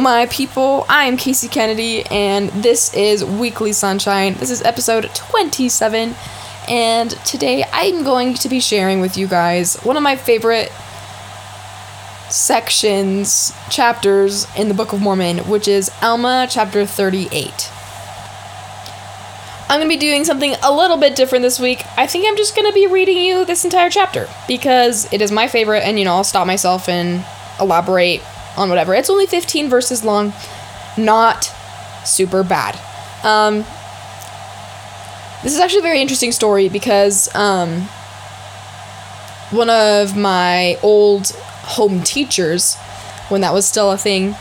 My people. I am Casey Kennedy, and this is Weekly Sunshine. This is episode 27, and today I'm going to be sharing with you guys one of my favorite sections, chapters in the Book of Mormon, which is Alma chapter 38. I'm going to be doing something a little bit different this week. I think I'm just going to be reading you this entire chapter because it is my favorite, and you know, I'll stop myself and elaborate on whatever. It's only 15 verses long, not super bad. Um, this is actually a very interesting story because um, one of my old home teachers, when that was still a thing,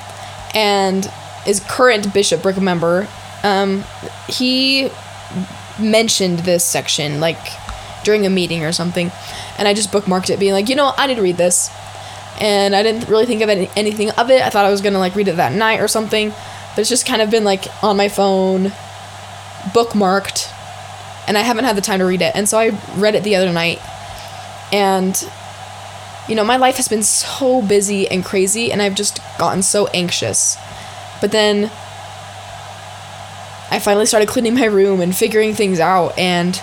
and is current bishopric member, um, he mentioned this section like during a meeting or something, and I just bookmarked it, being like, you know, I need to read this and I didn't really think of any, anything of it. I thought I was gonna like read it that night or something, but it's just kind of been like on my phone, bookmarked, and I haven't had the time to read it. And so I read it the other night, and you know my life has been so busy and crazy, and I've just gotten so anxious. But then I finally started cleaning my room and figuring things out, and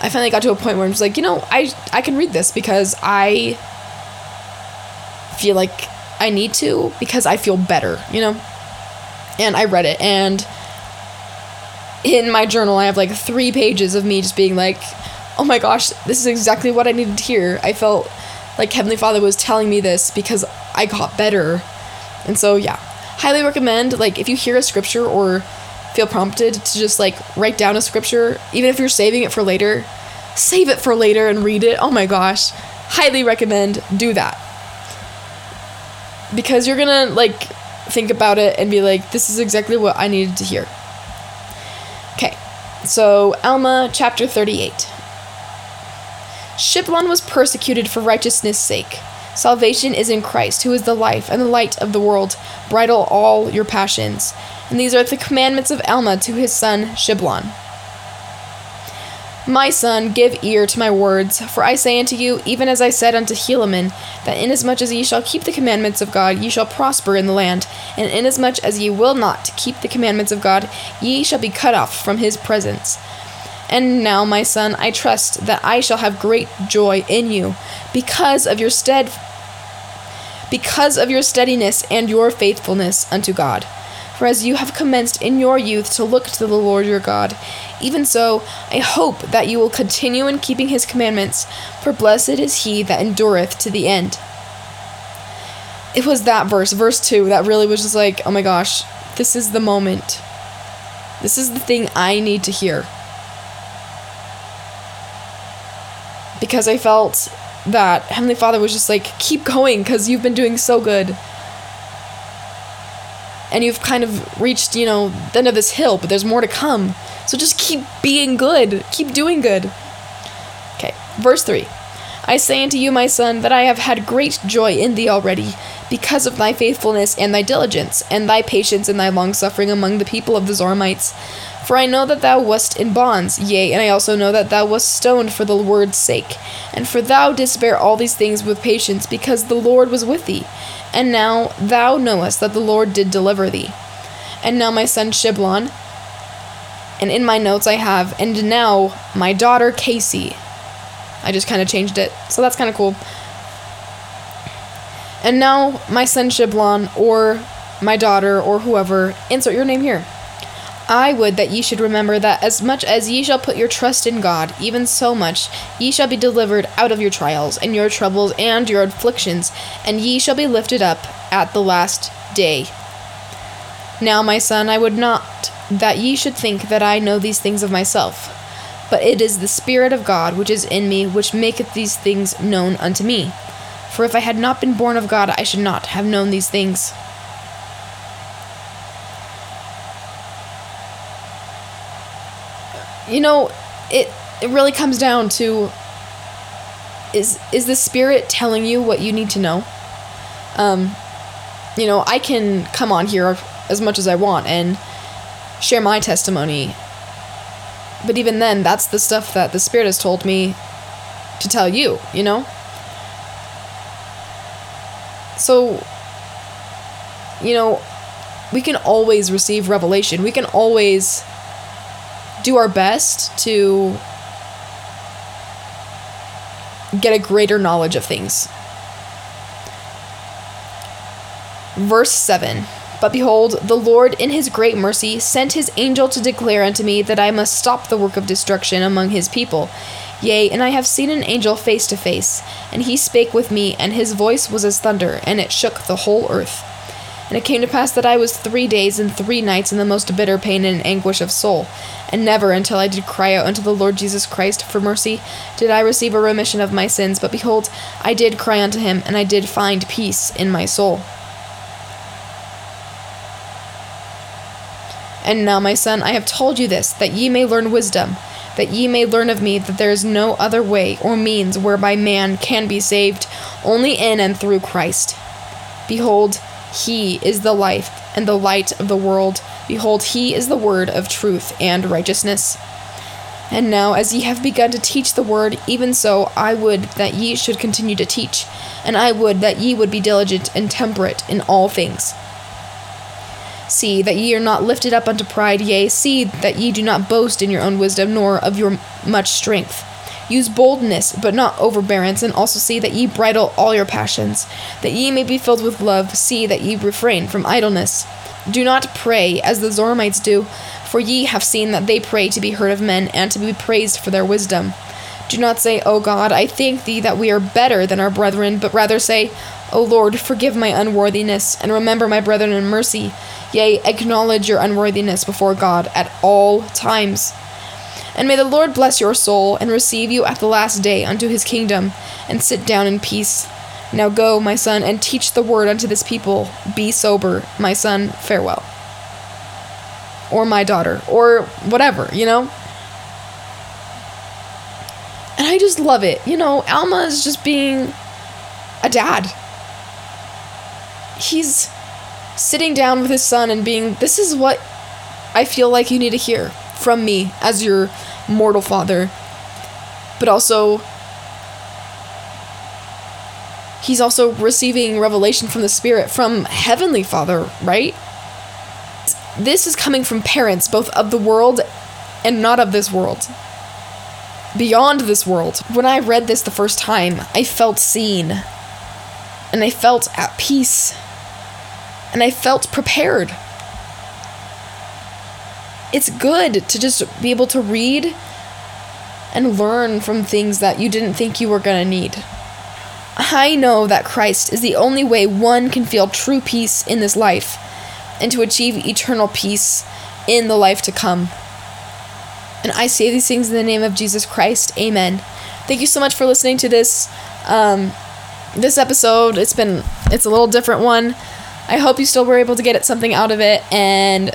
I finally got to a point where I'm just like, you know, I I can read this because I feel like I need to because I feel better, you know? And I read it and in my journal I have like 3 pages of me just being like, "Oh my gosh, this is exactly what I needed to hear." I felt like Heavenly Father was telling me this because I got better. And so, yeah, highly recommend like if you hear a scripture or feel prompted to just like write down a scripture, even if you're saving it for later, save it for later and read it. Oh my gosh. Highly recommend do that because you're gonna like think about it and be like, this is exactly what I needed to hear. Okay, so Alma chapter 38. Shiblon was persecuted for righteousness' sake. Salvation is in Christ, who is the life and the light of the world. Bridle all your passions. And these are the commandments of Alma to his son Shiblon. My son, give ear to my words, for I say unto you, even as I said unto Helaman, that inasmuch as ye shall keep the commandments of God, ye shall prosper in the land, and inasmuch as ye will not keep the commandments of God, ye shall be cut off from his presence. And now, my son, I trust that I shall have great joy in you, because of your stead because of your steadiness and your faithfulness unto God. For as you have commenced in your youth to look to the Lord your God, even so, I hope that you will continue in keeping his commandments, for blessed is he that endureth to the end. It was that verse, verse 2, that really was just like, oh my gosh, this is the moment. This is the thing I need to hear. Because I felt that Heavenly Father was just like, keep going, because you've been doing so good and you've kind of reached, you know, the end of this hill, but there's more to come. So just keep being good. Keep doing good. Okay, verse 3. I say unto you, my son, that I have had great joy in thee already, because of thy faithfulness and thy diligence, and thy patience and thy long suffering among the people of the Zoramites. For I know that thou wast in bonds, yea, and I also know that thou wast stoned for the word's sake. And for thou didst bear all these things with patience, because the Lord was with thee. And now thou knowest that the Lord did deliver thee. And now my son Shiblon, and in my notes I have, and now my daughter Casey. I just kind of changed it, so that's kind of cool. And now my son Shiblon, or my daughter, or whoever, insert your name here. I would that ye should remember that as much as ye shall put your trust in God, even so much ye shall be delivered out of your trials, and your troubles, and your afflictions, and ye shall be lifted up at the last day. Now, my son, I would not that ye should think that I know these things of myself, but it is the Spirit of God which is in me, which maketh these things known unto me. For if I had not been born of God, I should not have known these things. You know, it it really comes down to is is the spirit telling you what you need to know? Um, you know, I can come on here as much as I want and share my testimony. But even then, that's the stuff that the spirit has told me to tell you, you know? So you know, we can always receive revelation. We can always do our best to get a greater knowledge of things. Verse 7 But behold, the Lord in his great mercy sent his angel to declare unto me that I must stop the work of destruction among his people. Yea, and I have seen an angel face to face, and he spake with me, and his voice was as thunder, and it shook the whole earth. And it came to pass that I was three days and three nights in the most bitter pain and anguish of soul, and never until I did cry out unto the Lord Jesus Christ for mercy did I receive a remission of my sins. But behold, I did cry unto him, and I did find peace in my soul. And now, my son, I have told you this, that ye may learn wisdom, that ye may learn of me that there is no other way or means whereby man can be saved, only in and through Christ. Behold, he is the life and the light of the world. Behold, he is the word of truth and righteousness. And now, as ye have begun to teach the word, even so I would that ye should continue to teach, and I would that ye would be diligent and temperate in all things. See that ye are not lifted up unto pride, yea, see that ye do not boast in your own wisdom, nor of your much strength. Use boldness, but not overbearance, and also see that ye bridle all your passions, that ye may be filled with love. See that ye refrain from idleness. Do not pray as the Zoramites do, for ye have seen that they pray to be heard of men, and to be praised for their wisdom. Do not say, O God, I thank thee that we are better than our brethren, but rather say, O Lord, forgive my unworthiness, and remember my brethren in mercy. Yea, acknowledge your unworthiness before God at all times. And may the Lord bless your soul, and receive you at the last day unto his kingdom, and sit down in peace. Now go, my son, and teach the word unto this people. Be sober, my son, farewell. Or my daughter, or whatever, you know? And I just love it. You know, Alma is just being a dad. He's sitting down with his son and being, This is what I feel like you need to hear from me as your mortal father. But also, he's also receiving revelation from the Spirit from Heavenly Father, right? This is coming from parents, both of the world and not of this world. Beyond this world. When I read this the first time, I felt seen. And I felt at peace. And I felt prepared it's good to just be able to read and learn from things that you didn't think you were going to need. I know that Christ is the only way one can feel true peace in this life and to achieve eternal peace in the life to come. And I say these things in the name of Jesus Christ. Amen. Thank you so much for listening to this um, this episode. It's been it's a little different one. I hope you still were able to get something out of it and